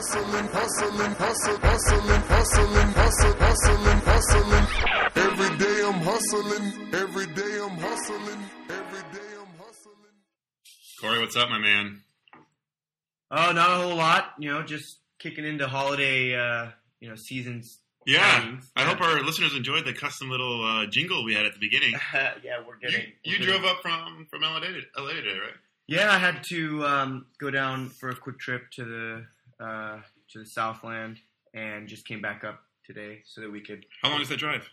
hustling, hustling, hustling, hustling, hustling, hustling, hustling, hustling. Every day I'm hustling. Every day I'm hustling. Every day I'm hustling. Corey, what's up, my man? Oh, not a whole lot. You know, just kicking into holiday, uh, you know, seasons. Yeah. I hope our listeners enjoyed the custom little uh, jingle we had at the beginning. yeah, we're getting. You, you drove up from from LA today, LA today, right? Yeah, I had to um, go down for a quick trip to the uh, to the Southland, and just came back up today so that we could. How long is that drive?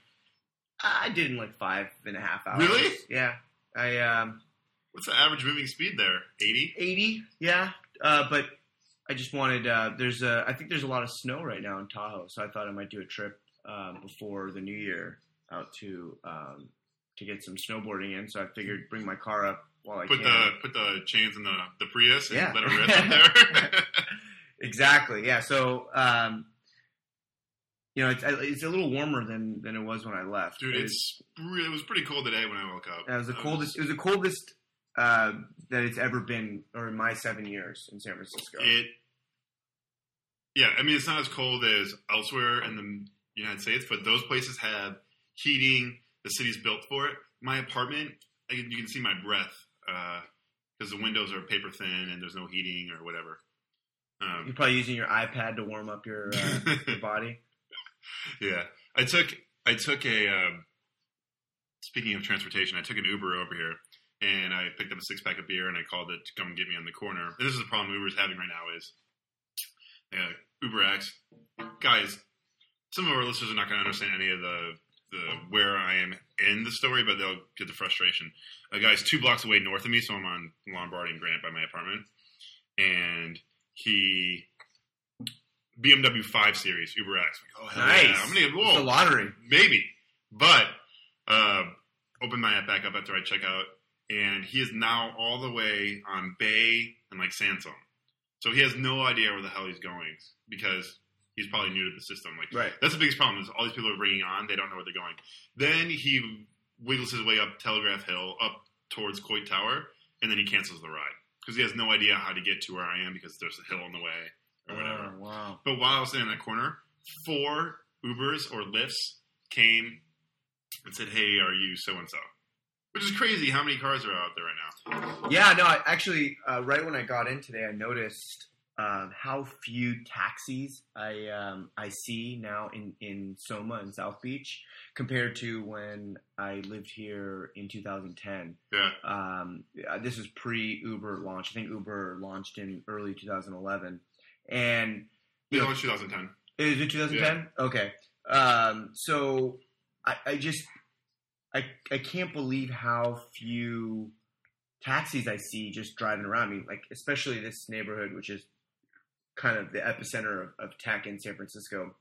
I did in like five and a half hours. Really? Yeah. I um, What's the average moving speed there? Eighty. 80 yeah uh, but i just wanted uh, there's a i think there's a lot of snow right now in tahoe so i thought i might do a trip um, before the new year out to um, to get some snowboarding in so i figured bring my car up while i Put can the put the chains in the the Prius and Yeah. let it rip up there. exactly yeah so um, you know it's, it's a little warmer than than it was when i left Dude, It it's re- it was pretty cold today when I woke up. It was the Uh, coldest. It was the coldest uh, that it's ever been, or in my seven years in San Francisco. It. Yeah, I mean it's not as cold as elsewhere in the United States, but those places have heating. The city's built for it. My apartment, can- you can see my breath because the windows are paper thin and there's no heating or whatever. You're Um, probably using your iPad to warm up your uh, your body. yeah, I took I took a. Um, speaking of transportation, I took an Uber over here and I picked up a six pack of beer and I called it to come get me on the corner. And this is the problem Uber's having right now is uh, Uber X guys. Some of our listeners are not going to understand any of the the where I am in the story, but they'll get the frustration. A guy's two blocks away north of me, so I'm on Lombard and Grant by my apartment, and he BMW 5 Series Uber X. Like, oh hell Nice. yeah! I'm gonna get It's whoa, the lottery. maybe. But uh, open my app back up after I check out, and he is now all the way on Bay and like Sansome. So he has no idea where the hell he's going because he's probably new to the system. Like Right. that's the biggest problem is all these people are bringing on, they don't know where they're going. Then he wiggles his way up Telegraph Hill up towards Coit Tower, and then he cancels the ride because he has no idea how to get to where I am because there's a hill in the way or whatever. Oh, wow. But while I was sitting in that corner, four Ubers or Lyfts came and said, "Hey, are you so and so?" Which is crazy. How many cars are out there right now? Yeah, no. I, actually, uh, right when I got in today, I noticed um, how few taxis I um, I see now in in Soma and South Beach compared to when I lived here in 2010. Yeah, Um, uh, this is pre Uber launch. I think Uber launched in early 2011, and they Yeah. launched 2010. Is it 2010? Okay. Um, so I, I just I I can't believe how few taxis I see just driving around. I mean, like especially this neighborhood, which is kind of the epicenter of, of tech in San Francisco.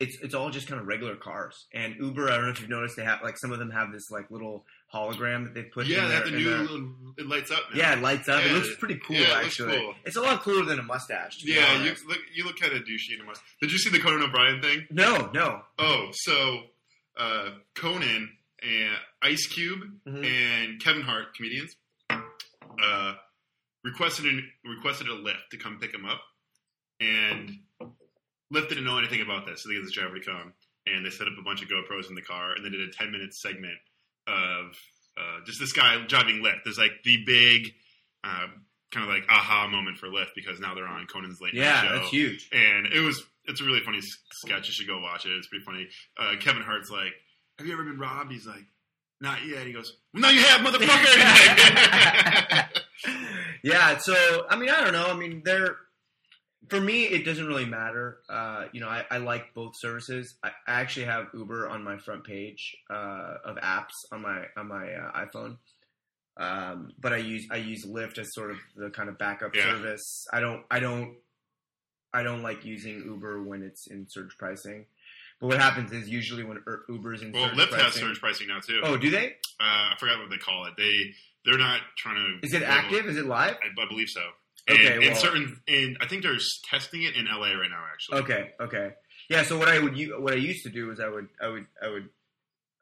It's it's all just kind of regular cars. And Uber, I don't know if you've noticed, they have like some of them have this like little hologram that they put. yeah, in they have their- the in new. their- little, it lights up. Now. yeah, it lights up. it looks pretty cool, yeah, it looks actually. cool. It's a lot cooler than a mustache. Yeah, you look. You look kind of douchey in a mustache. Did you see the Conan O'Brien thing? No, no. Oh, so uh, Conan and Ice Cube Mhm. and Kevin Hart, comedians, uh, requested an, requested a Lyft to come pick him up, and Lyft didn't know anything about this, so they get this driver to come, and they set up a bunch of GoPros in the car, and they did a ten minute segment of uh, just this guy driving Lyft. There's like the big. Uh, Kind of like aha moment for Lyft because now they're on Conan's late night Yeah, show that's huge. and it was it's a really funny sketch. You should go watch it. It's pretty funny. Uh, Kevin Hart's like, "Have you ever been robbed?" He's like, "Not yet." He goes, well, "No, you have, motherfucker." yeah, so I mean, I don't know. I mean, they're for me, it doesn't really matter. Uh, you know, I, I like both services. I, I actually have Uber on my front page uh, of apps on my on my uh, iPhone. Um, but I use I use Lyft as sort of the kind of backup Yeah. service. I don't I don't I don't like using Uber when it's in surge pricing. But what happens is usually when Uber's in well, surge Lyft has pricing. surge pricing now too. Oh, do they? Uh, I forgot what they call it. They they're not trying to. Is it active? Is it live? I, I believe so. Okay, And, in well- certain, and I think they're testing it in LA right now. Actually, Okay, okay. Yeah, so what I would what I used to do is I would I would I would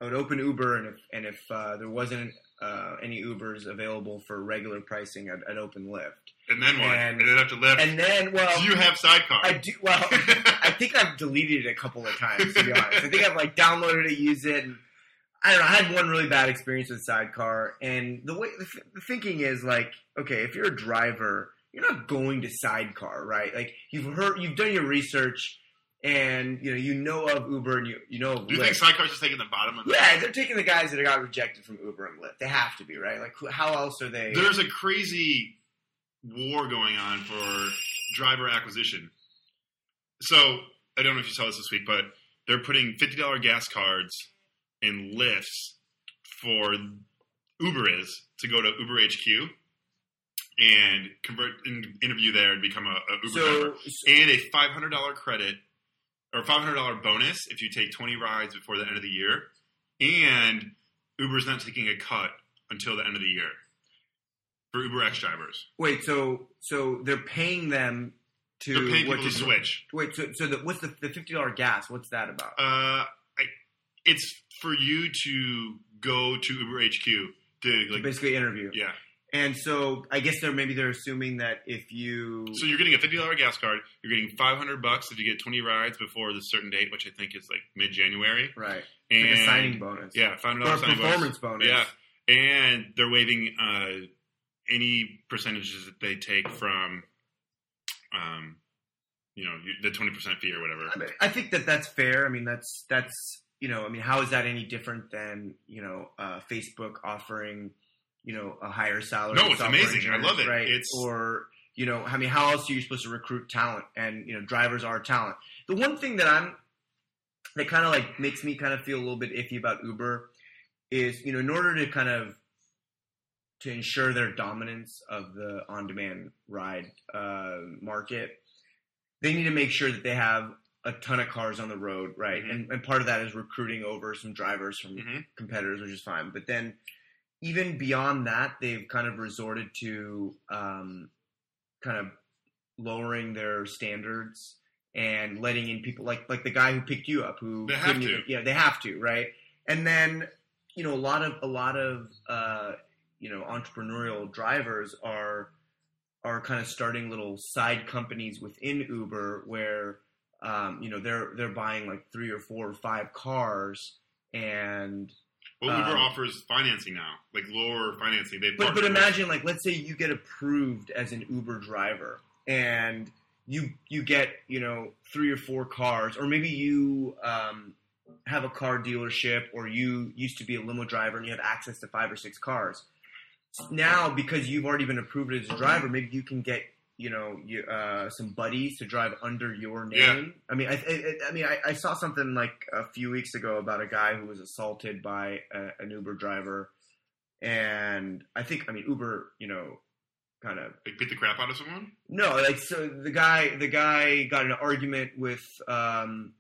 I would open Uber and if and if uh, there wasn't uh, any Ubers available for regular pricing at, at Open Lyft. And then what? And- And, then after Lyft, And then, well, do you have sidecar? I do. Well, I think I've deleted it a couple of times. To be honest, I think I've like downloaded it, used it, and I don't know. I had one really bad experience with Sidecar, and the way the, th- the thinking is like, okay, if you're a driver, you're not going to Sidecar, right? Like you've heard, you've done your research, and you know you know of Uber and you you know of do you Lyft. think sidecar's just taking the bottom of the yeah, they're taking the guys that got rejected from Uber and Lyft. They have to be right. Like, how else are they? There's a crazy war going on for driver acquisition. So I don't know if you saw this this week, but they're putting fifty dollar gas cards in lifts for Uber is to go to Uber HQ and convert in, interview there and become a, a Uber driver, so, and a five hundred dollar credit or five hundred dollar bonus if you take twenty rides before the end of the year, and Uber's not taking a cut until the end of the year for Uber X drivers. wait, so so they're paying them to They're paying what people to do- switch. Wait, so so the, what's the the fifty dollar gas? What's that about? Uh, it's for you to go to Uber HQ to To basically interview. yeah. And so I guess they're maybe they're assuming that if you So you're getting a fifty dollar gas card. You're getting five hundred bucks if you get twenty rides before the certain date, which I think is like mid January. right And like a signing bonus, yeah, five hundred or dollars performance bonus, Yeah, and they're waiving uh, any percentages that they take from, um, you know, the twenty percent fee or whatever. I, mean, I think that that's fair. I mean, that's that's you know, I mean, how is that any different than you know, uh, Facebook offering you know a higher salary? No, it's amazing. I love it. Right? It's- or you know, I mean, how else are you supposed to recruit talent? And you know, drivers are talent. The one thing that I'm that kind of like makes me kind of feel a little bit iffy about Uber is you know, in order to kind of to ensure their dominance of the on-demand ride uh, market, they need to make sure that they have a ton of cars on the road, right? Mhm. And, and part of that is recruiting over some drivers from Mhm. competitors, which is fine. But then, even beyond that, they've kind of resorted to um, kind of lowering their standards and letting in people like like the guy who picked you up, who They have to. even- yeah, they have to, right? And then you know a lot of a lot of uh, you know entrepreneurial drivers are are kind of starting little side companies within Uber where um, you know they're they're buying like three or four or five cars and Well, Uber Um, offers financing now, like lower financing. They but but with- imagine like let's say you get approved as an Uber driver and you you get you know three or four cars or maybe you um, have a car dealership or you used to be a limo driver and you have access to five or six cars now because you've already been approved as a driver maybe you can get you know you, uh, some buddies to drive under your name. I mean I, I, I mean I, I saw something like a few weeks ago about a guy who was assaulted by a, an uber driver. And I think I mean Uber, you know, kind of like beat the crap out of someone. no, like so the guy the guy got an argument with um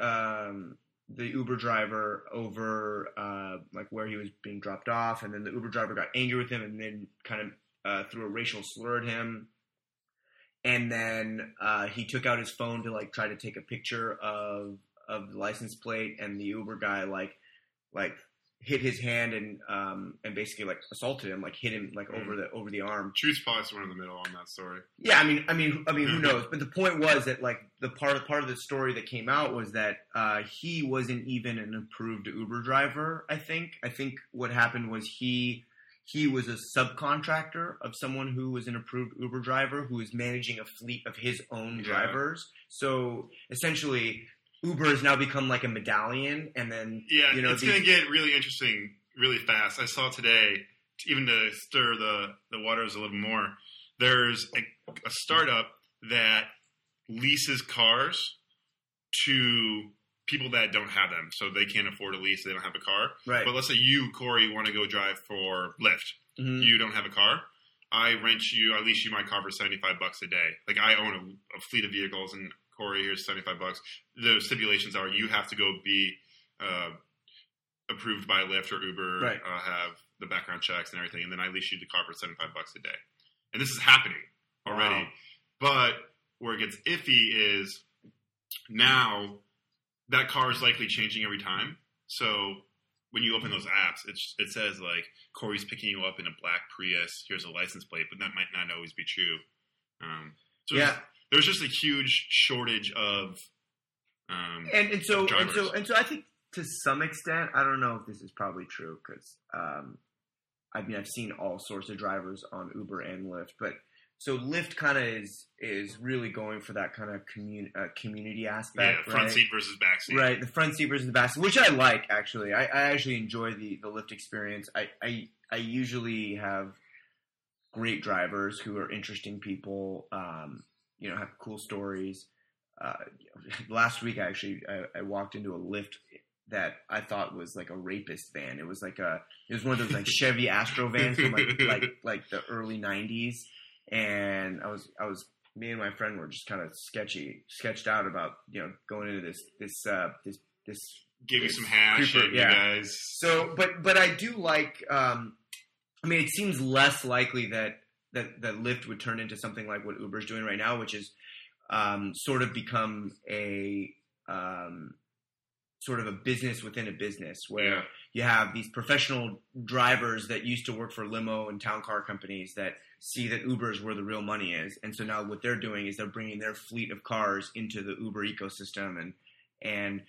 um the Uber driver over uh like where he was being dropped off. And then the Uber driver got angry with him and then kind of uh, threw a racial slur at him and then uh, he took out his phone to like try to take a picture of of the license plate and the Uber guy like like hit his hand and um and basically like assaulted him like hit him like over the over the arm Truth's probably somewhere in the middle on that story. yeah, I mean, I mean, I mean, who knows? But the point was that like the part part of the story that came out was that uh, he wasn't even an approved Uber driver. I think. I think what happened was he he was a subcontractor of someone who was an approved Uber driver who was managing a fleet of his own Yeah. drivers. So essentially, Uber has now become like a medallion, and then Yeah, you know it's these- going to get really interesting really fast. I saw today, even to stir the, the waters a little more, there's a, a startup that leases cars to people that don't have them. So they can't afford a lease, they don't have a car. right. But let's say you, Corey, want to go drive for Lyft. Mhm. You don't have a car. I rent you, I lease you my car for 75 bucks a day. Like I own a, a fleet of vehicles and Corey, here's 75 bucks. The stipulations are you have to go be uh, approved by Lyft or Uber, Right. uh, have the background checks and everything, and then I lease you the car for 75 bucks a day. And this is happening already. Wow. But where it gets iffy is now that car is likely changing every time. So when you open those apps, it's, it says like Corey's picking you up in a black Prius. Here's a license plate, but that might not always be true. Um, so Yeah. there's, just a huge shortage of. Um, and and so and so and so I think to some extent I don't know if this is probably true because um, I mean I've seen all sorts of drivers on Uber and Lyft, but so Lyft kind of is is really going for that kind of commun- uh, community yeah, aspect, front right? seat versus back seat. Right, the front seat versus the back seat, which I like actually. I, I actually enjoy the the Lyft experience. I, I I usually have great drivers who are interesting people. Um, you know, have cool stories. Uh, last week, I actually, I, I walked into a Lyft that I thought was like a rapist van. It was like a it was one of those like Chevy Astro vans from like like like the early '90s, and I was I was me and my friend were just kind of sketchy sketched out about you know going into this this uh, this this Give you some hash, creeper, yeah. you guys. so, but but I do like. Um, I mean, it seems less likely that that that Lyft would turn into something like what Uber's doing right now, which is um, sort of become a um, sort of a business within a business, where Yeah. you have these professional drivers that used to work for limo and town car companies that see that Uber is where the real money is, and so now what they're doing is they're bringing their fleet of cars into the Uber ecosystem, and and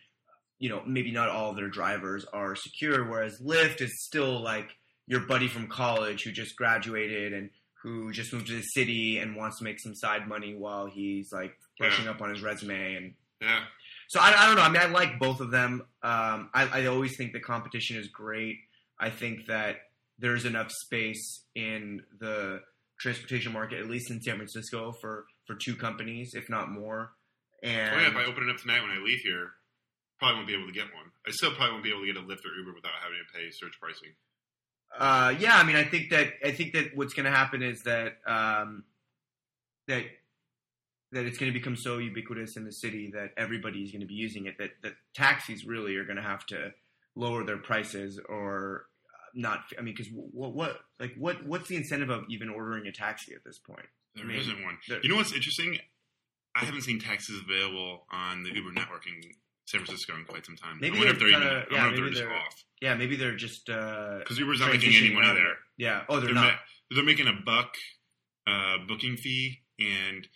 you know maybe not all of their drivers are secure, whereas Lyft is still like your buddy from college who just graduated and who just moved to the city and wants to make some side money while he's like brushing up on his resume and Yeah. So I, I don't know. I mean, I like both of them. Um, I, I always think the competition is great. I think that there's enough space in the transportation market, at least in San Francisco, for for two companies, if not more. And Oh yeah, if I open it up tonight when I leave here, probably won't be able to get one. I still probably won't be able to get a Lyft or Uber without having to pay surge pricing. Uh, yeah, I mean, I think that I think that what's going to happen is that um, that that it's going to become so ubiquitous in the city that everybody's going to be using it. That that taxis really are going to have to lower their prices or uh, not. I mean, because what what like what what's the incentive of even ordering a taxi at this point? There I mean, not one. there- You know what's interesting? I haven't seen taxis available on the Uber network in San Francisco in quite some time. Maybe I wonder if they're they're even. kinda- I yeah, wonder if they're maybe just they're- off Yeah, maybe they're just uh, because Uber's not making any money there. Yeah. Oh, they're They're, not. ma- they're making a buck uh, booking fee and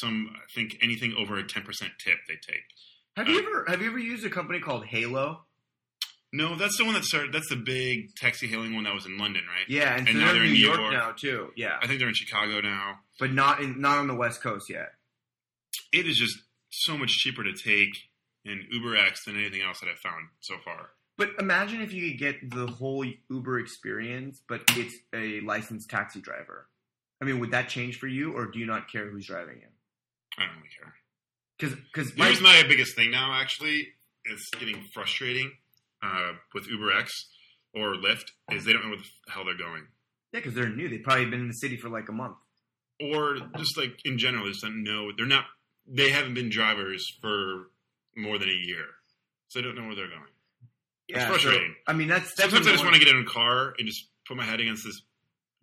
some. I think anything over a ten percent tip they take. have you um, ever have you ever used a company called Hailo? No, that's the one that started. That's the big taxi hailing one that was in London, right? Yeah, and, And so now they're, they're in in New York, York. now too. Yeah, I think they're in Chicago now. but not in not on the West Coast yet. It is just so much cheaper to take an UberX than anything else that I've found so far. But imagine if you could get the whole Uber experience, but it's a licensed taxi driver. I mean, would that change for you, or do you not care who's driving you? I don't really care. Because because Here's my biggest thing now. Actually, it's getting frustrating uh, with UberX or Lyft is they don't know where the hell they're going, yeah, because they're new. They've probably been in the city for like a month. or just like in general, they just don't know. They're not. They haven't been drivers for more than a year, so they don't know where they're going. It's frustrating. I mean, that's, that's Sometimes I just want to get in a car and just put my head against this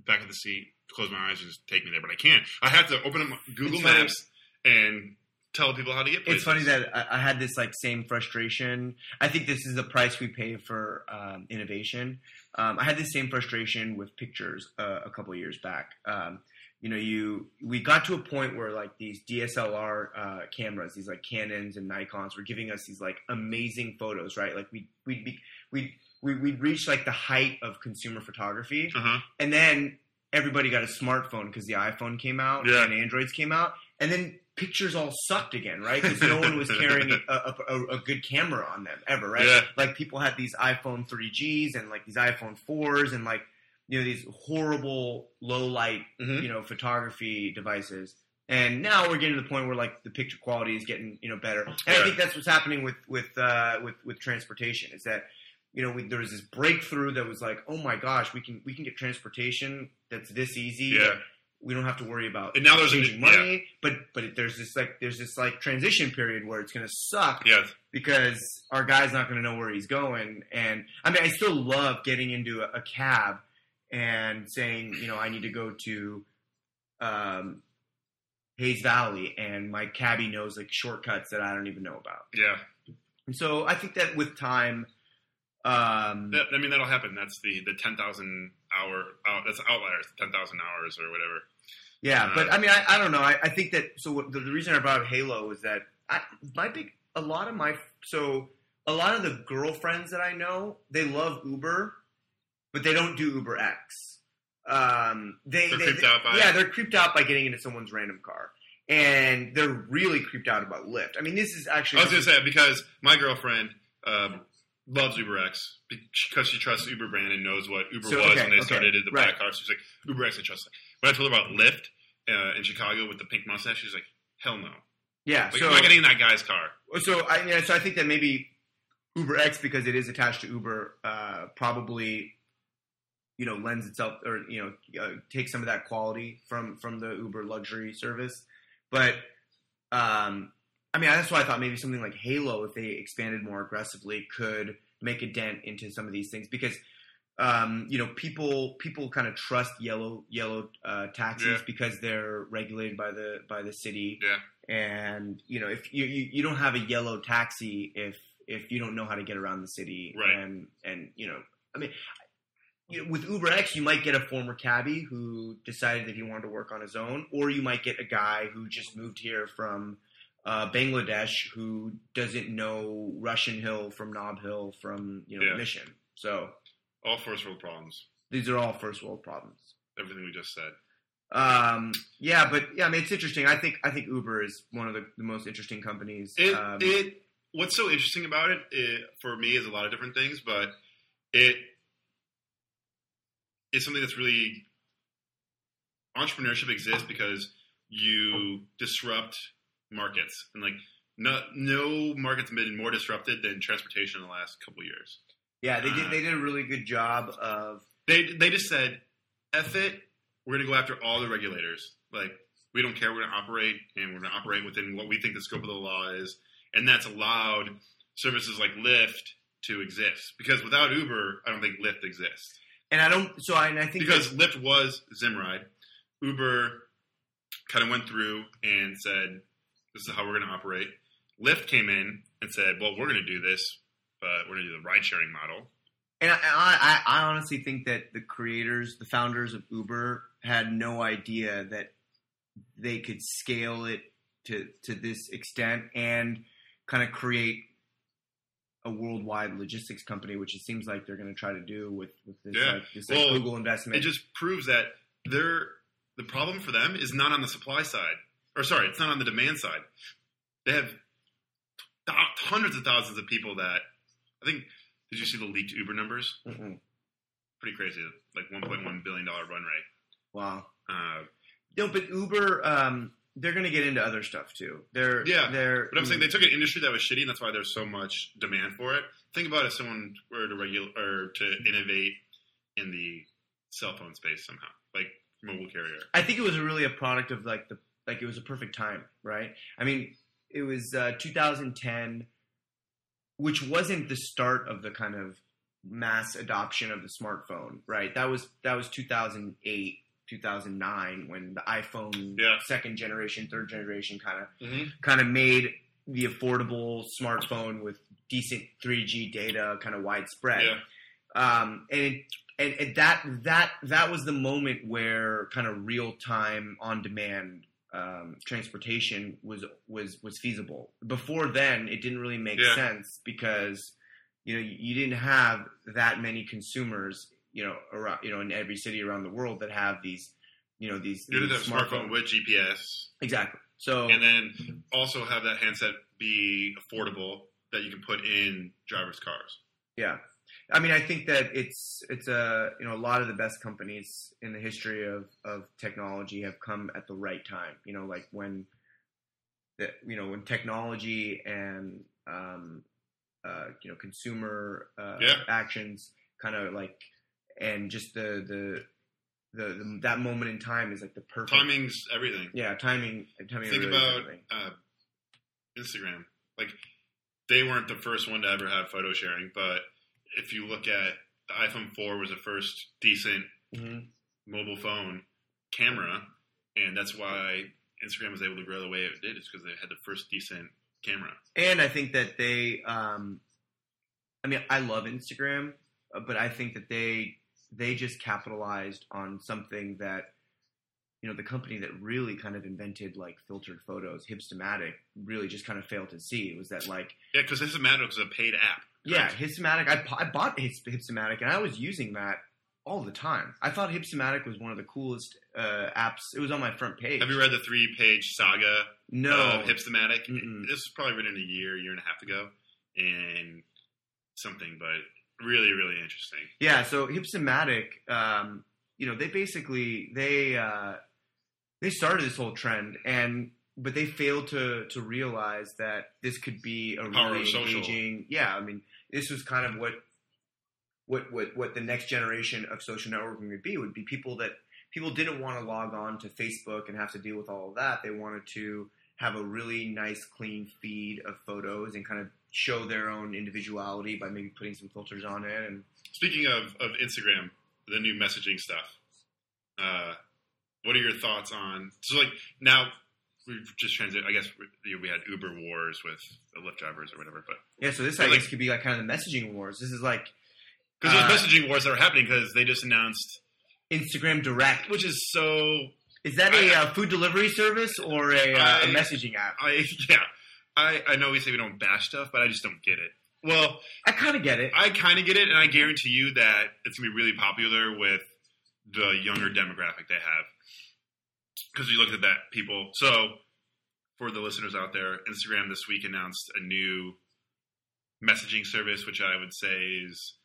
back of the seat, close my eyes, and just take me there. But I can't. I have to open up Google funny. Maps and tell people how to get places. It's funny that I, I had this like same frustration. I think this is the price we pay for um, innovation. Um, I had this same frustration with pictures uh, a couple years back. Um, you know, you we got to a point where like these DSLR uh, cameras, these like Canons and Nikon's, were giving us these like amazing photos, right? Like we we'd be we we we'd reach like the height of consumer photography, Uh-huh. and then everybody got a smartphone because the iPhone came out Yeah. and Androids came out, and then pictures all sucked again, right? Because no one was carrying a, a, a, good camera on them ever, right? Yeah. Like people had these iPhone 3Gs and like these iPhone 4s and like you know these horrible low light Mhm. you know photography devices. And now we're getting to the point where like the picture quality is getting you know better, and I think that's what's happening with with uh, with with transportation is that you know we, there was this breakthrough that was like oh my gosh we can we can get transportation that's this easy Yeah. We don't have to worry about And now there's a- money but but there's this like there's this like transition period where it's going to suck Yeah. because our guy's not going to know where he's going. And I mean, I still love getting into a, a cab and saying, you know, I need to go to um, Hayes Valley, and my cabbie knows like shortcuts that I don't even know about. Yeah. And so I think that with time, Um, That- I mean, that'll happen. That's the the ten thousand hour. Out, that's outliers. Ten thousand hours or whatever. Yeah, Uh, but I mean, I, I don't know. I, I think that so. What, the, the reason I brought up Hailo is that I, my big a lot of my so a lot of the girlfriends that I know they love Uber, but they don't do Uber X. Um, they They're they- creeped out by yeah, it? they're creeped out by getting into someone's random car, and they're really creeped out about Lyft. I mean, this is actually I was gonna say because my girlfriend um, loves UberX because she trusts Uber brand and knows what Uber So, was okay, when they okay, started the right. black car. She's like UberX, I trust. It. When I told her about Lyft uh, in Chicago with the pink mustache, she's like, hell no. yeah. Like, so I'm not getting in that guy's car. So I yeah, so I think that maybe Uber X because it is attached to Uber uh, probably you know lends itself or you know uh, takes some of that quality from from the Uber luxury service, but um, I mean that's why I thought maybe something like Hailo if they expanded more aggressively could make a dent into some of these things because. Um, you know, people people kind of trust yellow yellow uh, taxis Yeah. because they're regulated by the by the city Yeah. and you know if you, you you don't have a yellow taxi if if you don't know how to get around the city Right. and and you know i mean you know, with uber x you might get a former cabbie who decided that he wanted to work on his own or you might get a guy who just moved here from uh, bangladesh who doesn't know russian hill from Nob Hill from you know Yeah. mission so All first world problems. these are all first world problems Everything we just said. um, yeah, but yeah, I mean, it's interesting. I think I think Uber is one of the, the most interesting companies. It, um, it what's so interesting about it, it for me is a lot of different things, but it is something that's really entrepreneurship exists because you disrupt markets and like no no market's been more disrupted than transportation in the last couple of years. yeah, they uh, did they did a really good job of They they just said, "F it, we're going to go after all the regulators. Like we don't care. We're going to operate, and we're going to operate within what we think the scope of the law is, and that's allowed services like Lyft to exist. Because without Uber, I don't think Lyft exists. and I don't so I, and I think Because Lyft was Zimride, Uber kind of went through and said, "This is how we're going to operate." Lyft came in and said, "Well, we're going to do this, but we're going to do the ride sharing model." and I, I I honestly think that the creators, the founders of Uber, had no idea that they could scale it to to this extent and kind of create a worldwide logistics company, which it seems like they're going to try to do with with this Yeah. like, this like Well, Google investment. it just proves that they're the problem for them is not on the supply side or sorry it's not on the demand side they have th- hundreds of thousands of people that i think did you see the leaked uber numbers Mm-mm. pretty crazy like 1.1 billion dollar run rate Wow. uh, No, but Uber, um, they're going to get into other stuff too. They're Yeah, They're, but i'm saying they took an industry that was shitty and that's why there's so much demand for it think about if someone were to regulate or to innovate in the cell phone space somehow like mobile carrier I think it was really a product of like the like it was a perfect time, right? I mean, it was uh, 2010, which wasn't the start of the kind of mass adoption of the smartphone, right? That was that was 2008, 2009 when the iPhone Yeah. second generation, third generation kind of mm-hmm. kind of made the affordable smartphone with decent 3G data kind of widespread. yeah um, and, it, and and that that that was the moment where kind of real time on demand um, transportation was was was feasible. Before then, it didn't really make Yeah. sense because you know you, you didn't have that many consumers you know around you know in every city around the world that have these you know these, you these have a smartphone with gps exactly. So and then also have that handset be affordable that you can put in drivers' cars. Yeah, I mean, I think that it's it's a you know a lot of the best companies in the history of of technology have come at the right time. You know, like when the you know when technology and um, uh, you know consumer uh, Yeah. actions kind of like and just the the. The, the that moment in time is like the perfect Timing's everything. Yeah, timing. timing Think really about uh, Instagram. Like they weren't the first one to ever have photo sharing, but if you look at the iPhone 4 was the first decent Mhm. mobile phone camera, and that's why Instagram was able to grow the way it did. Is because they had the first decent camera. and I think that they, um, I mean, I love Instagram, uh, but I think that they they just capitalized on something that you know the company that really kind of invented like filtered photos, Hipstamatic, really just kind of failed to see. It was that like Yeah, because this was a paid app. Yeah, correct? Hipstamatic. I, I bought Hips- Hipstamatic and I was using that all the time. I thought Hipstamatic was one of the coolest uh, apps. It was on my front page. Have you read the three-page saga No, of Hipstamatic? Mm-mm. This was probably written a year, year and a half ago, and something, but really, really interesting. Yeah, so Hipstamatic, um, you know, they basically they uh, they started this whole trend, and but they failed to to realize that this could be a Power really engaging. Yeah, I mean, this was kind of what what what what the next generation of social networking would be. Would be people that people didn't want to log on to Facebook and have to deal with all of that. They wanted to have a really nice, clean feed of photos and kind of show their own individuality by maybe putting some filters on it and Speaking of, of Instagram, the new messaging stuff. Uh, what are your thoughts on? So, like now, we've just transit. I guess we, we had Uber wars with the Lyft drivers or whatever, but Yeah, so this I like- guess could be like kind of the messaging wars. This is like because Uh, those messaging wars that are happening because they just announced, Instagram Direct. which is so. Is that a uh, food delivery service or a, uh, a messaging app? I yeah, I I know we say we don't bash stuff, but I just don't get it. Well, I kind of get it. I kind of get it, and I guarantee you that it's gonna be really popular with the younger demographic they have. Because you looked at that, people. So, for the listeners out there, Instagram this week announced a new messaging service, which I would say is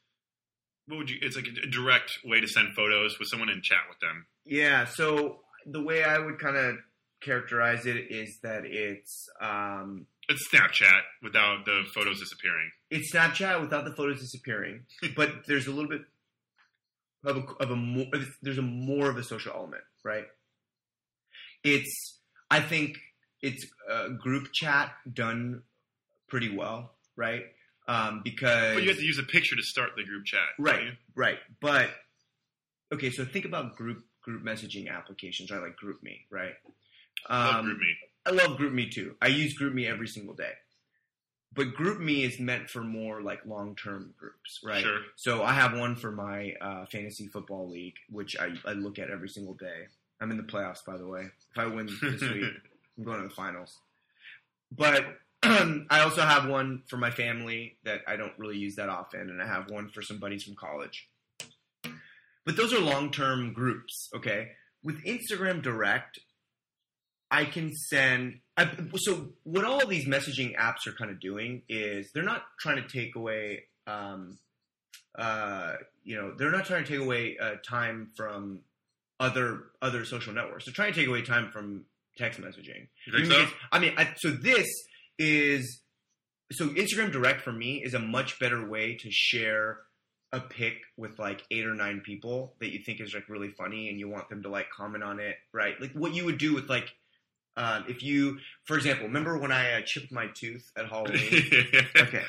what would you? It's like a direct way to send photos with someone and chat with them. Yeah. So the way I would kind of characterize it is that it's um, It's Snapchat without the photos disappearing. it's Snapchat without the photos disappearing, but there's a little bit of a, of a more there's a more of a social element, right? It's I think it's uh, group chat done pretty well, right? Um, because But you have to use a picture to start the group chat, Right. Right. But okay, so think about group group messaging applications, right? Like GroupMe, right? Love Um, GroupMe. I love GroupMe too. I use GroupMe every single day. But GroupMe is meant for more like long term groups, right? Sure. So I have one for my uh, fantasy football league, which I, I look at every single day. I'm in the playoffs, by the way. If I win this week, I'm going to the finals. But I also have one for my family that I don't really use that often, and I have one for some buddies from college. But those are long term groups, okay? With Instagram Direct, I can send. I, so, what all of these messaging apps are kind of doing is they're not trying to take away, um, uh, you know, they're not trying to take away uh, time from other other social networks. They're trying take away time from text messaging. So? because- I mean, I, so this is so Instagram Direct for me is a much better way to share a pic with like eight or nine people that you think is like really funny and you want them to like comment on it, right? Like what you would do with like um, if you, for example, remember when I uh, chipped my tooth at Halloween? okay,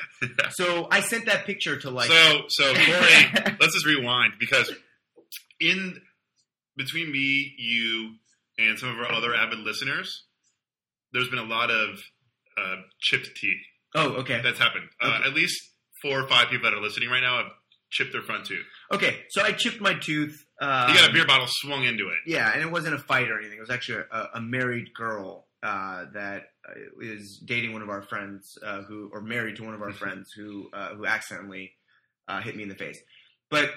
so I sent that picture to like. so, so Corey, let's just rewind because in between me, you, and some of our other avid listeners, there's been a lot of uh, chipped teeth oh, okay. that's happened. Uh, at least four or five people that are listening right now have chipped their front tooth. Okay, so I chipped my tooth. Um, You got a beer bottle swung into it. Yeah, and it wasn't a fight or anything. It was actually a, a married girl uh, that uh, dating one of our friends uh, who, or married to one of our friends who, uh, who accidentally uh, hit me in the face. But,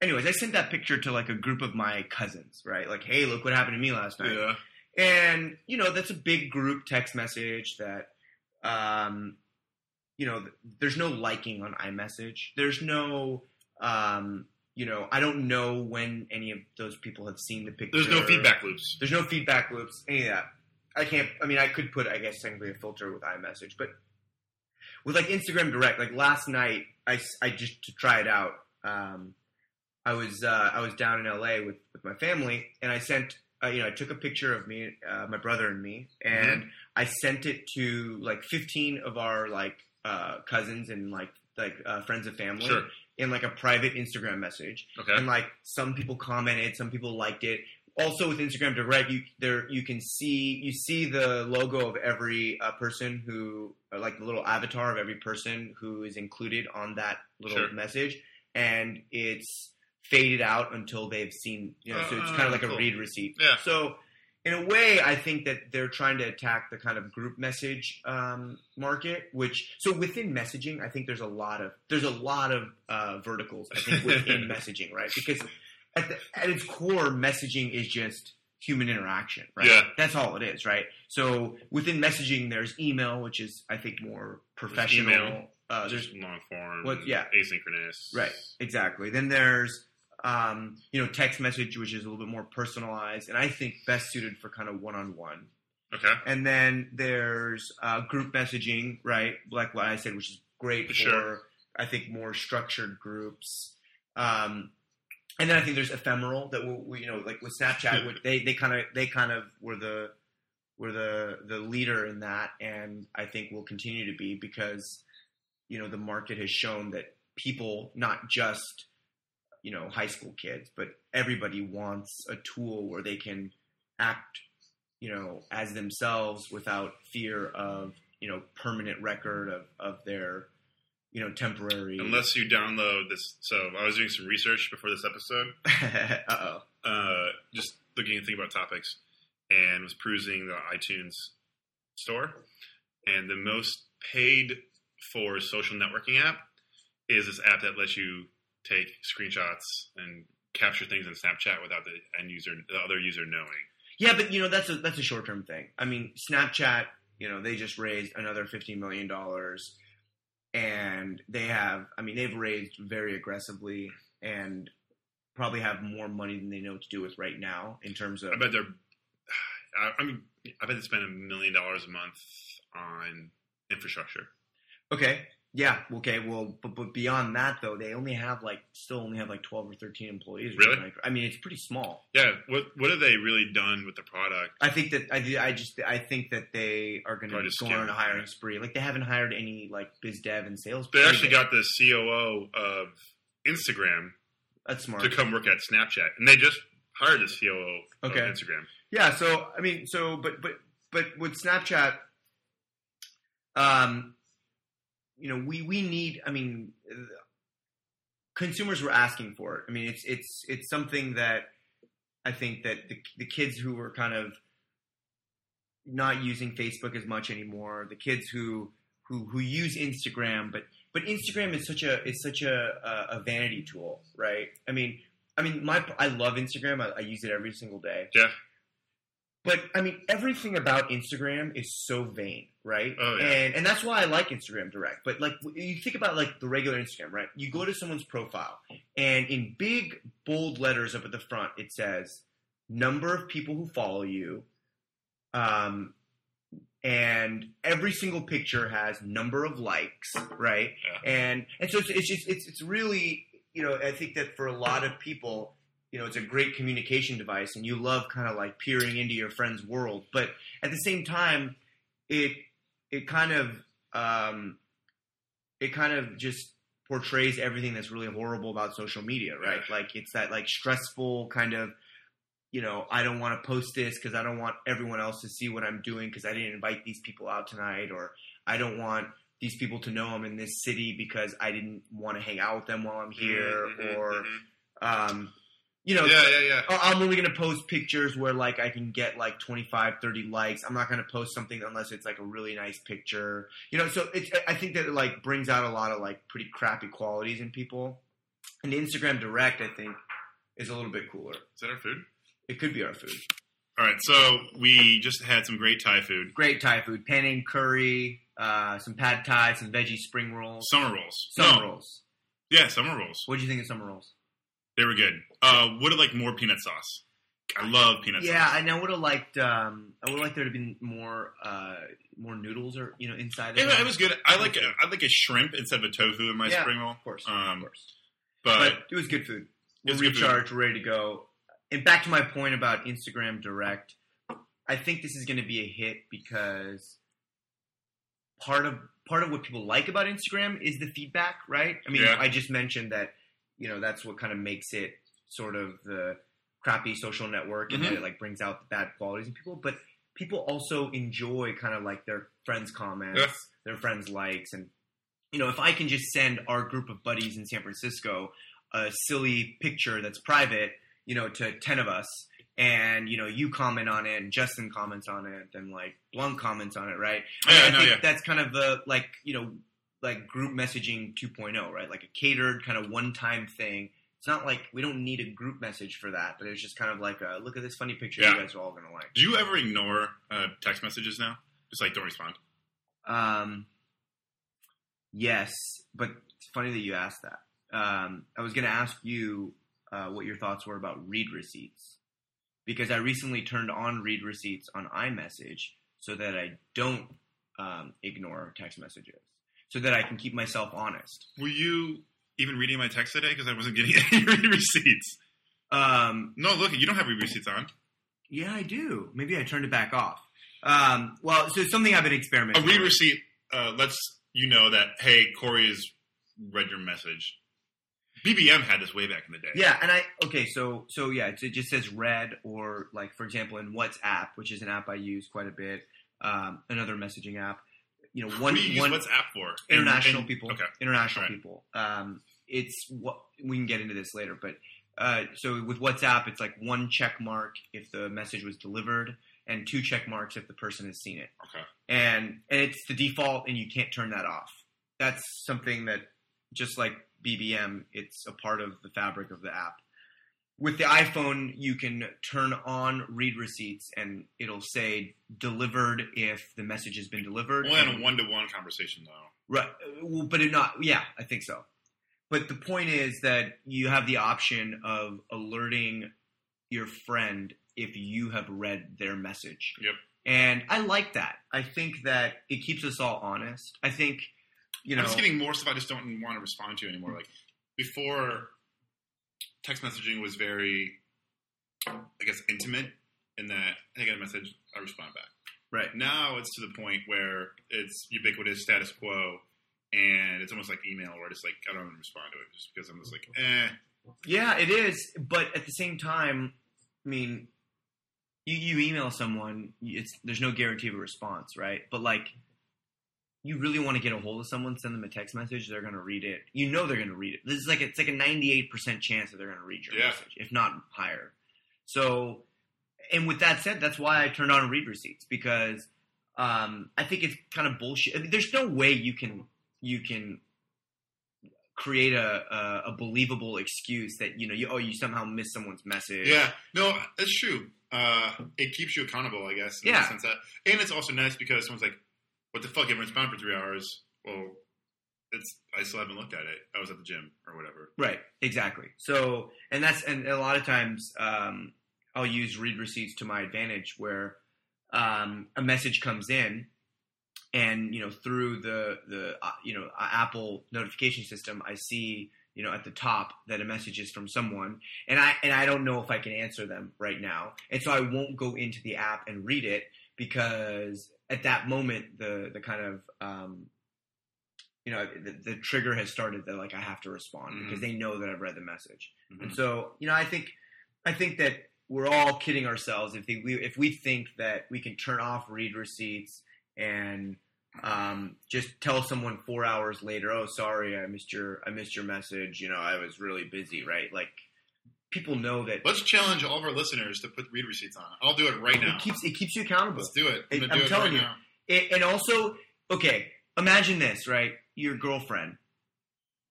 anyways, I sent that picture to like a group of my cousins, right? Like, hey, look what happened to me last night. Yeah. And you know, that's a big group text message that, um, you know, there's no liking on iMessage. There's no, um, you know, I don't know when any of those people have seen the picture. There's no feedback loops. There's no feedback loops. Any of that. I can't. I mean, I could put, I guess, technically a filter with iMessage, but with like Instagram Direct, like last night, I, I just to try it out. Um, I was uh, I was down in LA with with my family, and I sent. Uh, you know, I took a picture of me, uh, my brother, and me, and I sent it to like 15 of our like uh, cousins and like like uh, friends of family Sure. in like a private Instagram message Okay. and like some people commented, some people liked it. also with Instagram Direct, you there you can see you see the logo of every uh, person who, uh, like the little avatar of every person who is included on that little Sure. message, and it's faded out until they've seen. You know, so it's kind of like a Uh, read receipt. Yeah. So in a way, I think that they're trying to attack the kind of group message um, market. Which so within messaging, I think there's a lot of there's a lot of uh, verticals. I think within messaging, right? Because at, the, at its core, messaging is just human interaction, right? Yeah. That's all it is, right? So within messaging, there's email, which is I think more professional. email. Uh, there's long form. What- yeah. Asynchronous. Right. Exactly. Then there's um, you know text message, which is a little bit more personalized, and I think best suited for kind of one on one. Okay. And then there's uh, group messaging, right? Like what I said, which is great for Sure. I think more structured groups. Um, and then I think there's ephemeral that will, we- you know, like with Snapchat, which they they kind of they kind of were the were the the leader in that, and I think will continue to be because you know the market has shown that people, not just you know high school kids, but everybody wants a tool where they can act you know as themselves without fear of you know permanent record of of their you know temporary. Unless you download this. So I was doing some research before this episode, uh oh. uh, just looking and thinking about topics, and was perusing the iTunes store, and the most paid for social networking app is this app that lets you take screenshots and capture things in Snapchat without the end user, the other user knowing. Yeah, but you know that's a that's a short term thing. I mean, Snapchat, you know, they just raised another fifty million dollars, and they have. I mean, they've raised very aggressively and probably have more money than they know what to do with right now in terms of. I bet they're. I, I mean, I bet they spend a million dollars a month on infrastructure. Okay, yeah, okay. Well, but, but beyond that though, they only have like still only have like twelve or thirteen employees. or Really? like- I mean, it's pretty small. Yeah, what what have they really done with the product? I think that I, I just I think that they are going to go on a hiring spree. Like they haven't hired any like biz dev and sales. They actually got the COO of Instagram that's smart. to come work at Snapchat, and they just hired the COO Okay. of Instagram. Yeah, so I mean, so but but but with Snapchat, um, you know, we we need. I mean, consumers were asking for it. I mean, it's it's it's something that I think that the the kids who were kind of not using Facebook as much anymore, the kids who who who use Instagram, but but Instagram is such a is such a a, a vanity tool, right? I mean. I mean, my I love Instagram. I, I use it every single day. Yeah. But I mean, everything about Instagram is so vain, right? Oh, yeah. And and that's why I like Instagram Direct. But like, you think about like the regular Instagram, right? You go to someone's profile, and in big bold letters up at the front, it says number of people who follow you, um, and every single picture has number of likes, right? Yeah. And and so it's, it's just it's it's really you know I think that for a lot of people you know it's a great communication device and you love kind of like peering into your friend's world but at the same time it it kind of um it kind of just portrays everything that's really horrible about social media right like it's that like stressful kind of you know i don't want to post this because i don't want everyone else to see what i'm doing because i didn't invite these people out tonight or i don't want these people to know i'm in this city because i didn't want to hang out with them while i'm here Mhm, or mhm. um you know yeah, yeah, yeah. Oh, I'm only going to post pictures where like I can get like 25, 30 likes. I'm not going to post something unless it's like a really nice picture. You know, so it's I think that it like brings out a lot of like pretty crappy qualities in people. And Instagram Direct, I think, is a little bit cooler. Is that our food? It could be our food. All right, so we just had some great Thai food, Great Thai food: panang curry, uh, some pad Thai, some veggie spring rolls, summer rolls. summer No, rolls. yeah, summer rolls. What do you think of summer rolls? They were good. Uh, would have liked more peanut sauce. I love peanut Yeah, sauce. Yeah, and I would have liked. Um, I would have liked there to be more, uh, more noodles or you know inside. It, of it was good. I like a, I like a shrimp instead of a tofu in my Yeah. spring roll. of course, Um, of course. But, but it was good food. It We're was good food. recharged, ready to go. And back to my point about Instagram Direct, I think this is going to be a hit because part of part of what people like about Instagram is the feedback, right? I mean, Yeah. I just mentioned that you know that's what kind of makes it sort of the crappy social network and Mhm. that it like brings out the bad qualities in people, but people also enjoy kind of like their friends' comments, their friends' likes, and you know, if I can just send our group of buddies in San Francisco a silly picture that's private, you know, to ten of us, and you know, you comment on it, and Justin comments on it, and like blunt comments on it, right? I, Yeah, I no, think yeah. that's kind of the like you know, like group messaging 2.0, right? Like a catered kind of one-time thing. It's not like we don't need a group message for that, but it's just kind of like a look at this funny picture Yeah. you guys are all gonna like. Do you ever ignore uh, text messages now? Just like don't respond. Um, yes, but it's funny that you asked that. Um, I was going to ask you uh, what your thoughts were about read receipts because I recently turned on read receipts on iMessage so that I don't um, ignore text messages, so that I can keep myself honest. Were you even reading my text today? Because I wasn't getting any receipts. Um, No, look, you don't have read receipts on. yeah, I do. Maybe I turned it back off. Um, well, so something I've been experimenting. A read receipt uh, lets you know that hey, Corey has read your message. BBM had this way back in the day. Yeah, and I okay, so so yeah, it's, it just says red or like for example in WhatsApp, which is an app I use quite a bit, um, another messaging app. You know, one What do you use one WhatsApp for? international And- and- people, Okay. international Right. people. Um, it's what we can get into this later, but uh, so with WhatsApp, it's like one check mark if the message was delivered, and two check marks if the person has seen it Okay. and and it's the default and you can't turn that off that's something that just like bbm it's a part of the fabric of the app with the iphone you can turn on read receipts and it'll say delivered if the message has been delivered Only in a one to one conversation though. Right. Well, but it not. Yeah, I think so. But the point is that you have the option of alerting your friend if you have read their message. Yep. And I like that. I think that it keeps us all honest. I think, you know, I'm just getting more stuff I just don't want to respond to anymore. Like before, text messaging was very, I guess, intimate in that I get a message, I respond back. right. Now it's to the point where it's ubiquitous status quo, and it's almost like email where it's like I don't even respond to it just because I'm just like, eh. Yeah, it is. But at the same time, I mean, you, you email someone, it's there's no guarantee of a response, right? But like, you really want to get a hold of someone, send them a text message. They're going to read it. You know they're going to read it. This is like it's like a 98 percent chance that they're going to read your Yeah. message, if not higher. So, and with that said, that's why I turned on read receipts because um, I think it's kind of bullshit. I mean, there's no way you can you can create a, a a believable excuse that you know you oh you somehow missed someone's message. Yeah, no, that's true. Uh, it keeps you accountable, I guess. Yeah. That, and it's also nice because someone's like, "What the fuck? You haven't for three hours." Well, it's I still haven't looked at it. I was at the gym or whatever. Right, exactly. So, and that's and a lot of times um, I'll use read receipts to my advantage, where um, a message comes in, and you know through the the uh, you know Apple notification system, I see you know at the top that a message is from someone, and I and I don't know if I can answer them right now, and so I won't go into the app and read it because at that moment the the kind of um, you know the, the trigger has started that like I have to respond Mhm. because they know that I've read the message. Mhm. And so, you know, I think I think that we're all kidding ourselves if we if we think that we can turn off read receipts and um, just tell someone four hours later, "Oh, sorry, I missed your I missed your message. You know, I was really busy." Right? Like people know that Let's challenge all of our listeners to put read receipts on. I'll do it right now. it keeps it keeps you accountable. Let's do it. It- I'm, gonna I'm it telling right you. It, and also, okay, imagine this, right? Your girlfriend.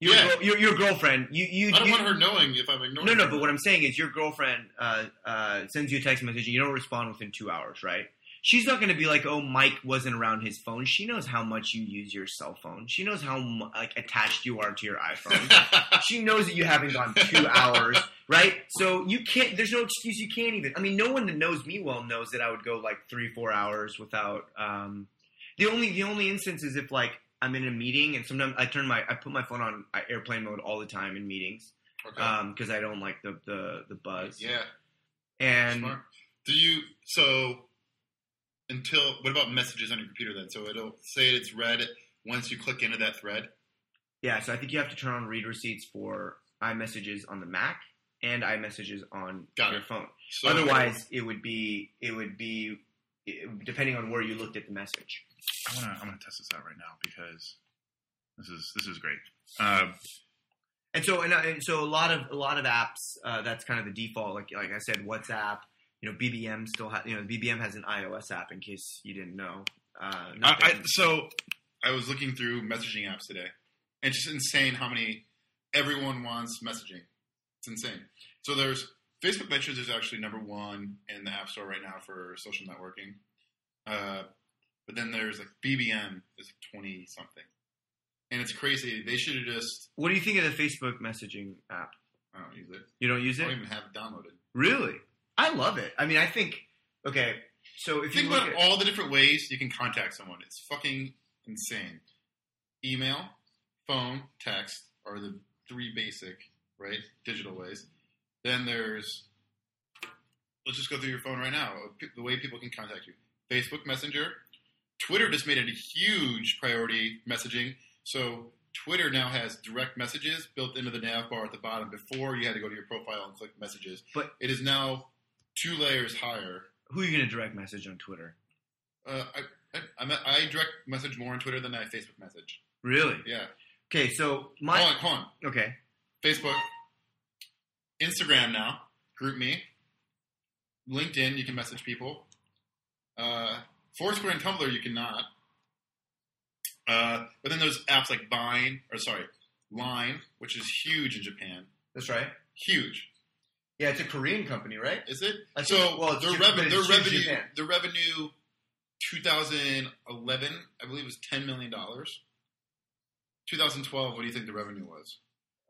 Your, Yeah. girl- your, your girlfriend. You you. I don't you- want her knowing if I'm ignoring. No, no, her. but what I'm saying is your girlfriend uh, uh, sends you a text message and you don't respond within two hours, right? She's not going to be like, "Oh, Mike wasn't around his phone." She knows how much you use your cell phone. She knows how like attached you are to your iPhone. she knows that you haven't gone two hours, right? So you can't. There's no excuse. You can't even. I mean, no one that knows me well knows that I would go like three, four hours without. Um, the only the only instance is if like I'm in a meeting and sometimes I turn my I put my phone on uh, airplane mode all the time in meetings okay. because I don't like the the the buzz. yeah. And Smart. Do you so until what about messages on your computer then? So it'll say it's read once you click into that thread. yeah, so I think you have to turn on read receipts for iMessages on the Mac and iMessages on Got your it. phone. So, Otherwise, it would be it would be it- depending on where you looked at the message. I'm gonna I'm gonna test this out right now because this is this is great. Uh, And so, and, uh, and so, a lot of a lot of apps. Uh, that's kind of the default. Like like I said, WhatsApp. You know, BBM still has. You know, BBM has an iOS app. In case you didn't know. Uh, I, I, so I was looking through messaging apps today, and it's just insane how many everyone wants messaging. It's insane. So there's Facebook Messages is actually number one in the App Store right now for social networking. Uh, but then there's like BBM is twenty something, and it's crazy. They should have just what do you think of the Facebook messaging app? I don't use it. You don't use it? I don't even have it downloaded. really? I love it. I mean, I think. Okay, so if Think you look about all the different ways you can contact someone. It's fucking insane. Email, phone, text are the three basic, right? Digital ways. Then there's, let's just go through your phone right now. The way people can contact you Facebook Messenger. Twitter just made it a huge priority messaging. So Twitter now has direct messages built into the nav bar at the bottom. Before you had to go to your profile and click messages. But- it is now two layers higher who are you going to direct message on Twitter? uh, I, I, I direct message more on Twitter than I Facebook message. Really? Yeah. Okay, so my hold on, hold on. okay. Facebook, Instagram now, GroupMe. LinkedIn, you can message people. Uh, Foursquare and Tumblr, you cannot. Uh, but then there's apps like Vine, or sorry, Line, which is huge in Japan. That's right. Huge, Yeah, it's a Korean company, right? is it? I so think- well, their, rev- their revenue, Japan. their revenue, 2011, I believe, was ten million dollars. 2012, what do you think the revenue was?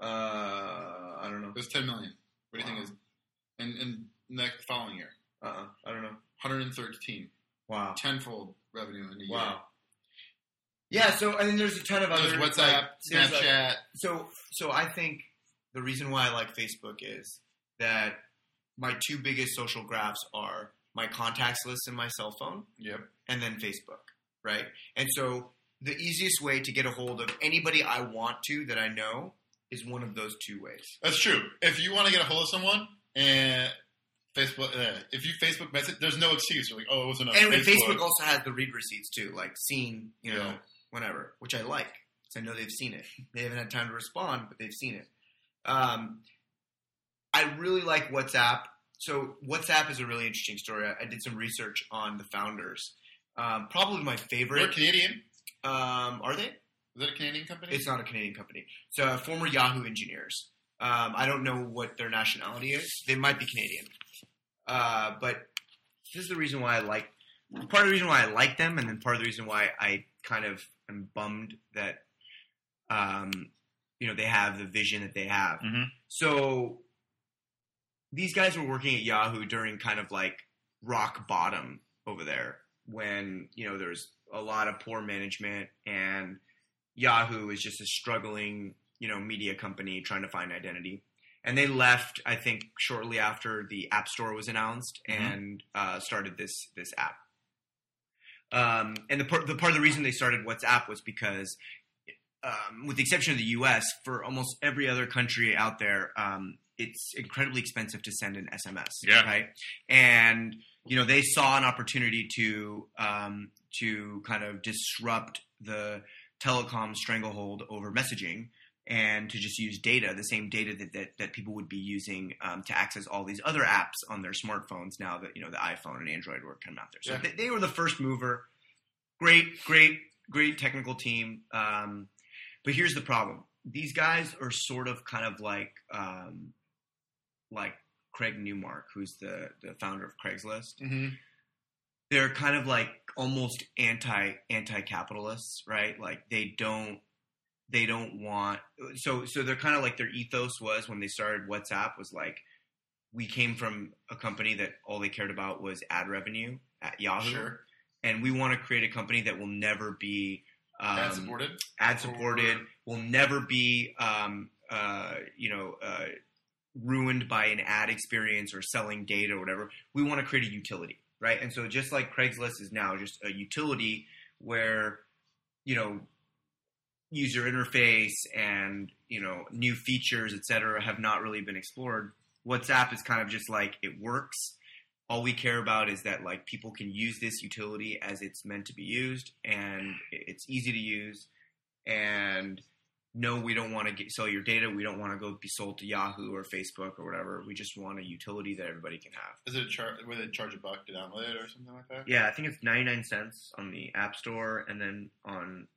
Uh, I don't know. It was 10 million. What do you Wow. think is? And, and next following year, Uh, uh I don't know. 113, Wow. tenfold revenue in a year. Wow. Yeah. So and then there's a ton of other There's WhatsApp, like, there's, like- Snapchat. so so I think the reason why I like Facebook is that my two biggest social graphs are my contacts list in my cell phone Yep. and then Facebook, right? And so the easiest way to get a hold of anybody I want to that I know is one of those two ways. That's true. If you want to get a hold of someone and Facebook, uh, if you Facebook message, there's no excuse. You're like, oh, it wasn't on And Facebook. Facebook also has the read receipts too, like seen, you know, Yeah. whatever, which I like. I know they've seen it. They haven't had time to respond, but they've seen it. Um, I really like WhatsApp. So WhatsApp is a really interesting story. I, I did some research on the founders. Um, probably my favorite. They're. Canadian. Um, are they? Is that a Canadian company? It's not a Canadian company. It's uh, former Yahoo engineers. Um, I don't know what their nationality is. They might be Canadian. Uh, but this is the reason why I like part of the reason why I like them, and then part of the reason why I kind of am bummed that um, you know they have the vision that they have. Mhm. So these guys were working at Yahoo during kind of like rock bottom over there when you know there's a lot of poor management and Yahoo is just a struggling you know media company trying to find identity. And they left, I think, shortly after the App Store was announced, Mhm. and uh, started this this app. Um, and the part, the part of the reason they started WhatsApp was because, um, with the exception of the U.S., for almost every other country out there, um, it's incredibly expensive to send an SMS. Yeah. Right. And you know they saw an opportunity to um, to kind of disrupt the telecom stranglehold over messaging and to just use data, the same data that, that, that people would be using um, to access all these other apps on their smartphones now that, you know, the iPhone and Android were coming out there. So Yeah. they, they were the first mover. Great, great, great technical team. Um, but here's the problem. These guys are sort of kind of like, um, like Craig Newmark, who's the, the founder of Craigslist hmm they're kind of like almost anti anti capitalists, right? Like they don't they don't want so so they're kind of like their ethos was when they started WhatsApp was like we came from a company that all they cared about was ad revenue at Yahoo, Sure. and we want to create a company that will never be um, Ad supported. ad supported, will never be, um, uh, you know, uh, ruined by an ad experience or selling data or whatever. We want to create a utility, right? And so just like Craigslist is now just a utility where, you know, user interface and you know new features, et cetera, have not really been explored. WhatsApp is kind of just like it works. All we care about is that like people can use this utility as it's meant to be used, and it's easy to use. And no, we don't want to get, sell your data. We don't want to go be sold to Yahoo or Facebook or whatever. We just want a utility that everybody can have. Is it a char- where they charge a buck to download it or something like that? Yeah, I think it's 99 cents on the App Store, and then on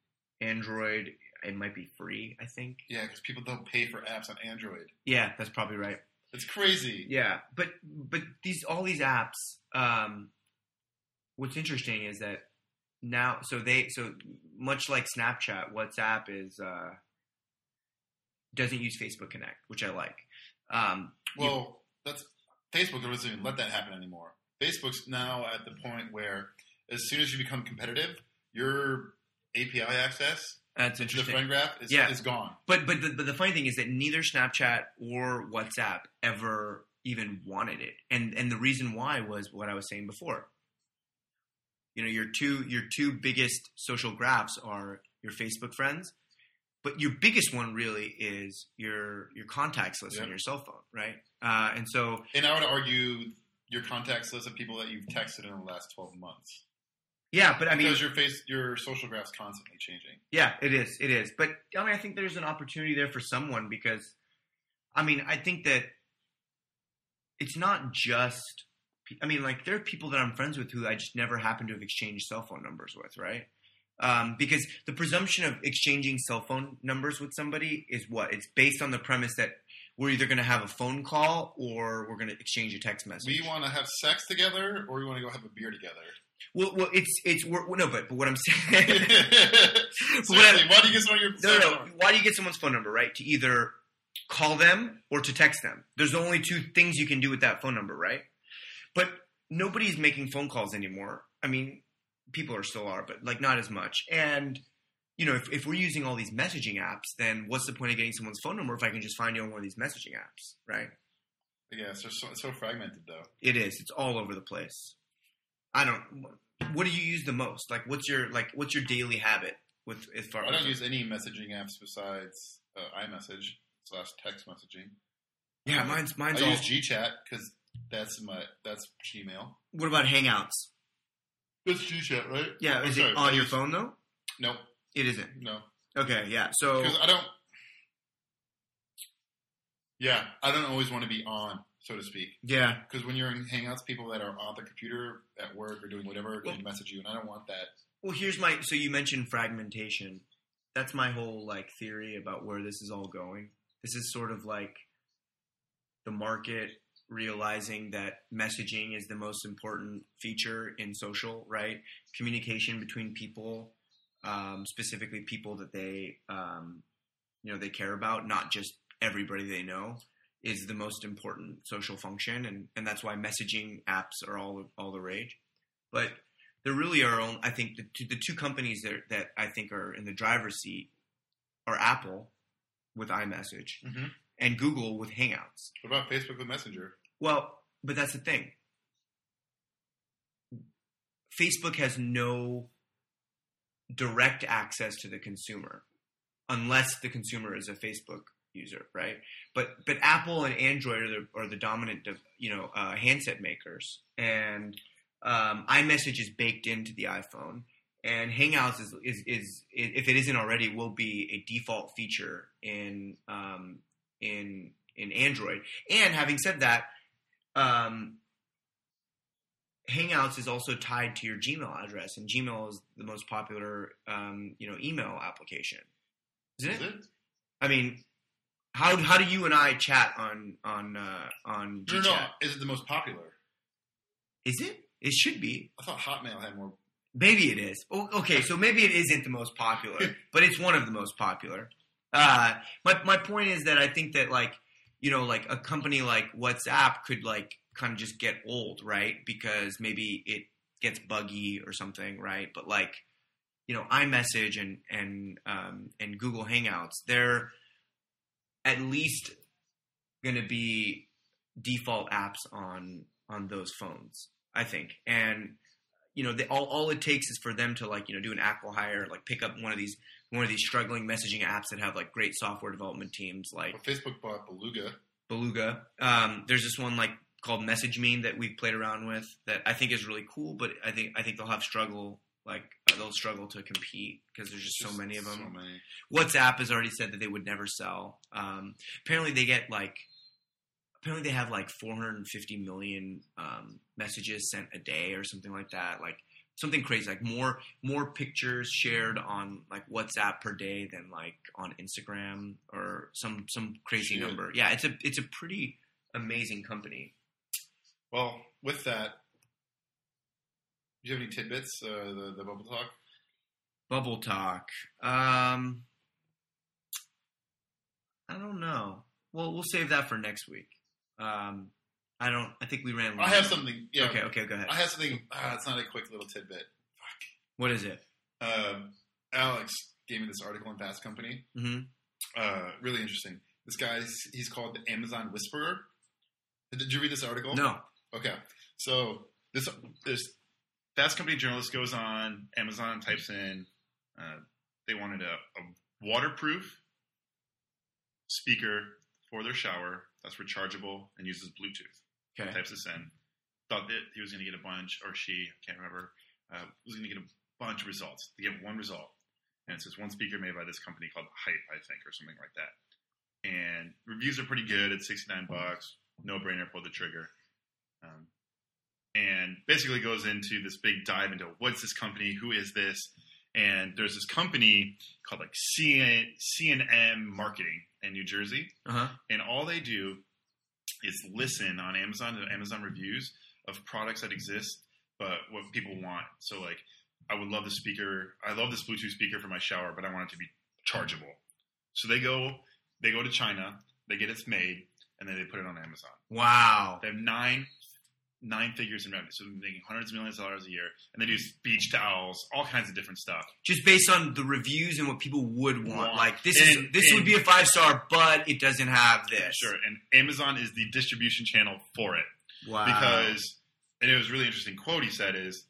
Android, it might be free, I think. Yeah, because people don't pay for apps on Android. Yeah, that's probably right. It's crazy. Yeah, but but these all these apps. Um, what's interesting is that now, so they so much like Snapchat, WhatsApp is uh, doesn't use Facebook Connect, which I like. Um, Well, that's Facebook doesn't even let that happen anymore. Facebook's now at the point where as soon as you become competitive, your API access that's to the interesting. friend graph is, Yeah. is gone. But but the, but the funny thing is that neither Snapchat or WhatsApp ever even wanted it, and and the reason why was what I was saying before. You know, your two your two biggest social graphs are your Facebook friends, but your biggest one really is your your contacts list on your cell phone, right? Uh, and so And I would argue your contacts list of people that you've texted in the last 12 months. yeah, but I mean, because your face, your social graph's constantly changing. Yeah, it is. It is. But I mean, I think there's an opportunity there for someone because, I mean, I think that it's not just. I mean, like there are people that I'm friends with who I just never happen to have exchanged cell phone numbers with, right? Um, because the presumption of exchanging cell phone numbers with somebody is what it's based on the premise that we're either going to have a phone call or we're going to exchange a text message. We want to have sex together, or we want to go have a beer together. well, well, it's it's we're, no, but but what I'm saying. Seriously, why do you get some of your? No, no, no. Why do you get someone's phone number, right? To either call them or to text them. There's only two things you can do with that phone number, right? But nobody's making phone calls anymore. I mean, people are still are, but like not as much. And you know, if, if we're using all these messaging apps, then what's the point of getting someone's phone number if I can just find you on one of these messaging apps, right? Yeah, it's, so, so fragmented though. It is. It's all over the place. I don't. What do you use the most? Like, what's your like? What's your daily habit with as far? I don't use any messaging apps besides uh, iMessage slash text messaging. Yeah, mine's mine's I all. use GChat because that's my that's Gmail. what about Hangouts? That's GChat, right? Yeah, is it on your phone though? No, It isn't. no, Okay, yeah. So because I don't. Yeah, I don't always want to be on, so to speak. yeah, Because when you're in Hangouts, people that are on the computer at work or doing whatever can Well- message you, and I don't want that. well, here's my. So you mentioned fragmentation. That's my whole like theory about where this is all going. This is sort of like the market realizing that messaging is the most important feature in social, right? Communication between people, um, specifically people that they, um, you know, they care about, not just everybody they know, is the most important social function, and and that's why messaging apps are all all the rage. But there really are, only, I think, the two, the two companies that that I think are in the driver's seat are Apple with iMessage Mm-hmm. and Google with Hangouts. What about Facebook with Messenger? Well, but that's the thing. Facebook has no direct access to the consumer unless the consumer is a Facebook user, right? But but Apple and Android are the, are the dominant, you know, uh, handset makers, and um, iMessage is baked into the iPhone, and Hangouts is, is is if it isn't already, will be a default feature in um, in in Android. And having said that, um, Hangouts is also tied to your Gmail address, and Gmail is the most popular, um, you know, email application. Isn't Is it? it? I mean, how how do you and I chat on on uh, on No, GChat? no, no. Is it the most popular? Is it? It should be. I thought Hotmail had more. Maybe it is. Okay, so maybe it isn't the most popular, but it's one of the most popular. Uh, my my point is that I think that like you know like a company like WhatsApp could like kind of just get old, right? Because maybe it gets buggy or something, right? But like you know iMessage and and um, and Google Hangouts, they're at least going to be default apps on on those phones, I think, and you know, they, all all it takes is for them to like you know do an acqui-hire, like pick up one of these one of these struggling messaging apps that have like great software development teams, like Well, Facebook bought Beluga. Beluga. Um, there's this one like called Message Meme that we've played around with that I think is really cool, but I think I think they'll have struggle like uh, they'll struggle to compete because there's just, so many of them. So many. WhatsApp has already said that they would never sell. Um, apparently, they get like apparently they have like 450 million um, messages sent a day or something like that. Like something crazy, like more more pictures shared on like WhatsApp per day than like on Instagram or some some crazy number. Yeah, it's a it's a pretty amazing company. Well, with that, do you have any tidbits? Uh, the the bubble talk. Bubble talk. Um, I don't know. Well, we'll save that for next week. Um, I don't. I think we ran. I have something. Yeah. Okay. Okay. Go ahead. I have something. Ah, it's not a quick little tidbit. Fuck. What is it? Um, Alex gave me this article in Fast Company. hmm Uh, really interesting. This guy's he's called the Amazon Whisperer. Did you read this article? No. Okay. So this this Fast Company journalist goes on Amazon, types in uh, they wanted a, a waterproof speaker for their shower that's rechargeable and uses Bluetooth. Okay. Types this in. Thought that he was going to get a bunch, or she, I can't remember, uh, was going to get a bunch of results. They get one result, and it says one speaker made by this company called Hype, I think, or something like that. And reviews are pretty good. It's sixty nine bucks, no brainer, pull the trigger. Um, and basically goes into this big dive into what's this company, who is this, and there's this company called like CN, CNM Marketing in New Jersey, Uh huh. and all they do is listen on Amazon to Amazon reviews of products that exist, but what people want. So like, I would love the speaker. I love this Bluetooth speaker for my shower, but I want it to be chargeable. So they go, they go to China, they get it made, and then they put it on Amazon. Wow. They have nine nine figures in revenue, so they're making hundreds of millions of dollars a year, and they do beach towels, all kinds of different stuff. Just based on the reviews and what people would want. Want. Like this is And- this would be a five star, but it doesn't have this. Sure, and Amazon is the distribution channel for it. Wow. because and it was a really interesting quote he said is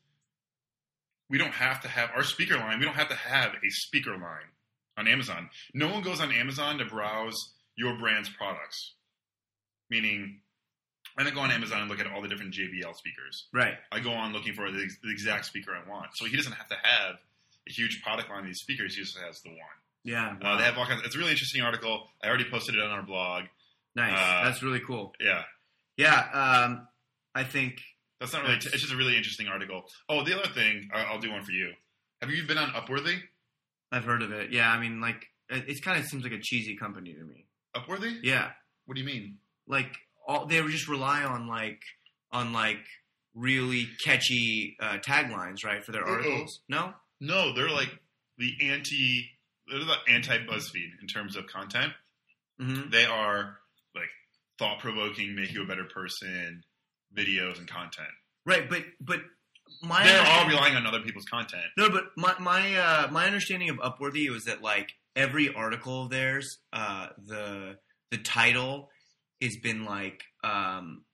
we don't have to have our speaker line we don't have to have a speaker line on amazon no one goes on amazon to browse your brand's products meaning i don't go on amazon and look at all the different jbl speakers right. i go on looking for the, the exact speaker i want so he doesn't have to have a huge product line of these speakers he just has the one Yeah. uh, they have all kinds it's a really interesting article i already posted it on our blog nice. uh, That's really cool. yeah Yeah. Um, I think That's not really. T- it's just a really interesting article. Oh, the other thing, I- I'll do one for you. Have you been on Upworthy? I've heard of it. Yeah. I mean, like it, it kind of seems like a cheesy company to me. Upworthy? Yeah. What do you mean? Like all they would just rely on like on like really catchy uh, taglines, right, for their Uh-oh. articles. No. No, they're like the anti. They're the anti BuzzFeed in terms of content. hmm They are like thought provoking, make you a better person, videos and content. Right. But but my They're all relying on other people's content. No, but my my uh, my understanding of Upworthy was that like every article of theirs, uh, the the title has been like um,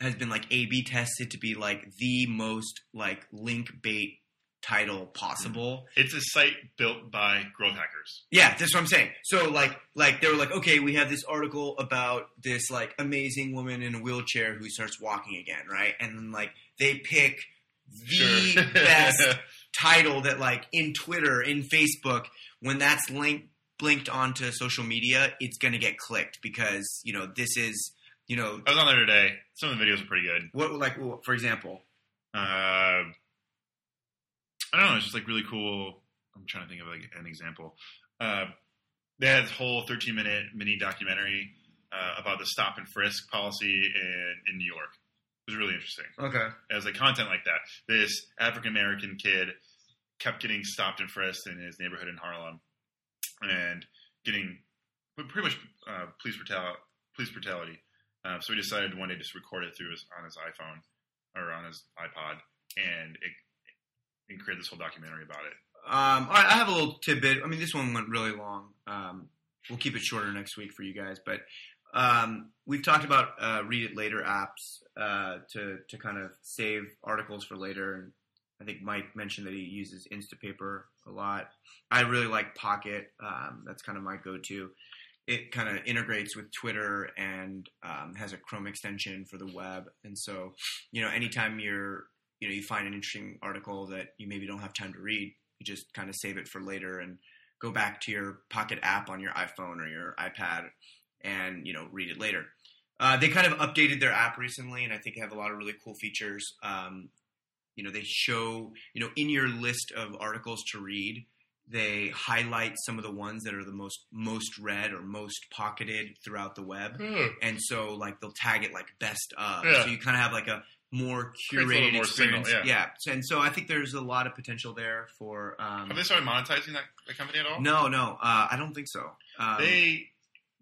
has been like A B tested to be like the most like link bait title possible. It's a site built by growth hackers. Yeah, that's what I'm saying. So like like they were like, okay, we have this article about this like amazing woman in a wheelchair who starts walking again, right? And then like they pick the Sure. best title that like in Twitter, in Facebook, when that's linked linked onto social media, it's gonna get clicked because you know this is you know I was on there today. Some of the videos are pretty good. what like for example. Uh, I don't know. It's just like really cool. I'm trying to think of like an example. Uh, they had this whole 13 minute mini documentary uh, about the stop and frisk policy in, in New York. It was really interesting. Okay. It was like content like that. This African American kid kept getting stopped and frisked in his neighborhood in Harlem, and getting pretty much uh, police brutality. Police brutality. Uh, so he decided one day just record it through his on his iPhone or on his iPod, and it and create this whole documentary about it. Um, all right, I have a little tidbit. I mean, this one went really long. Um, we'll keep it shorter next week for you guys, but um, we've talked about uh, read it later apps uh, to to kind of save articles for later. And I think Mike mentioned that he uses Instapaper a lot. I really like Pocket. Um, that's kind of my go-to. it kind of integrates with Twitter and um, has a Chrome extension for the web. And so, you know, anytime you're, you know, you find an interesting article that you maybe don't have time to read, you just kind of save it for later and go back to your Pocket app on your iPhone or your iPad and, you know, read it later. Uh, they kind of updated their app recently, and I think have a lot of really cool features. Um, you know, they show, you know, in your list of articles to read, they highlight some of the ones that are the most most read or most pocketed throughout the web, and so like they'll tag it like best of. Yeah. So you kind of have like a more Creates a little curated signal, experience. yeah. And so I think there's a lot of potential there for. Um, Have they started monetizing that, that company at all? no, no, uh, I don't think so. Um, They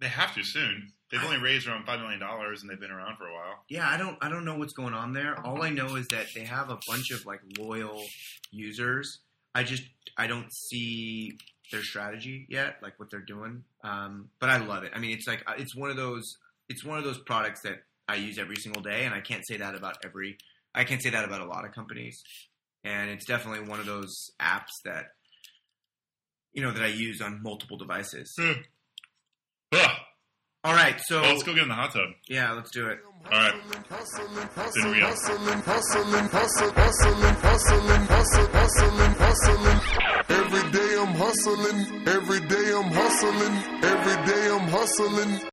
they have to soon. They've only raised around five million dollars and they've been around for a while. yeah, I don't, I don't know what's going on there. All I know is that they have a bunch of like loyal users. I just, I don't see their strategy yet, like what they're doing. Um, but I love it. I mean, it's like it's one of those, it's one of those products that I use every single day, and I can't say that about every. I can't say that about a lot of companies, and it's definitely one of those apps that, you know, that I use on multiple devices. Ugh. All right, so Well, let's go get in the hot tub. yeah, let's do it. All right. Hustling, we. Every day I'm hustling. Every day I'm hustling. Every day I'm hustling.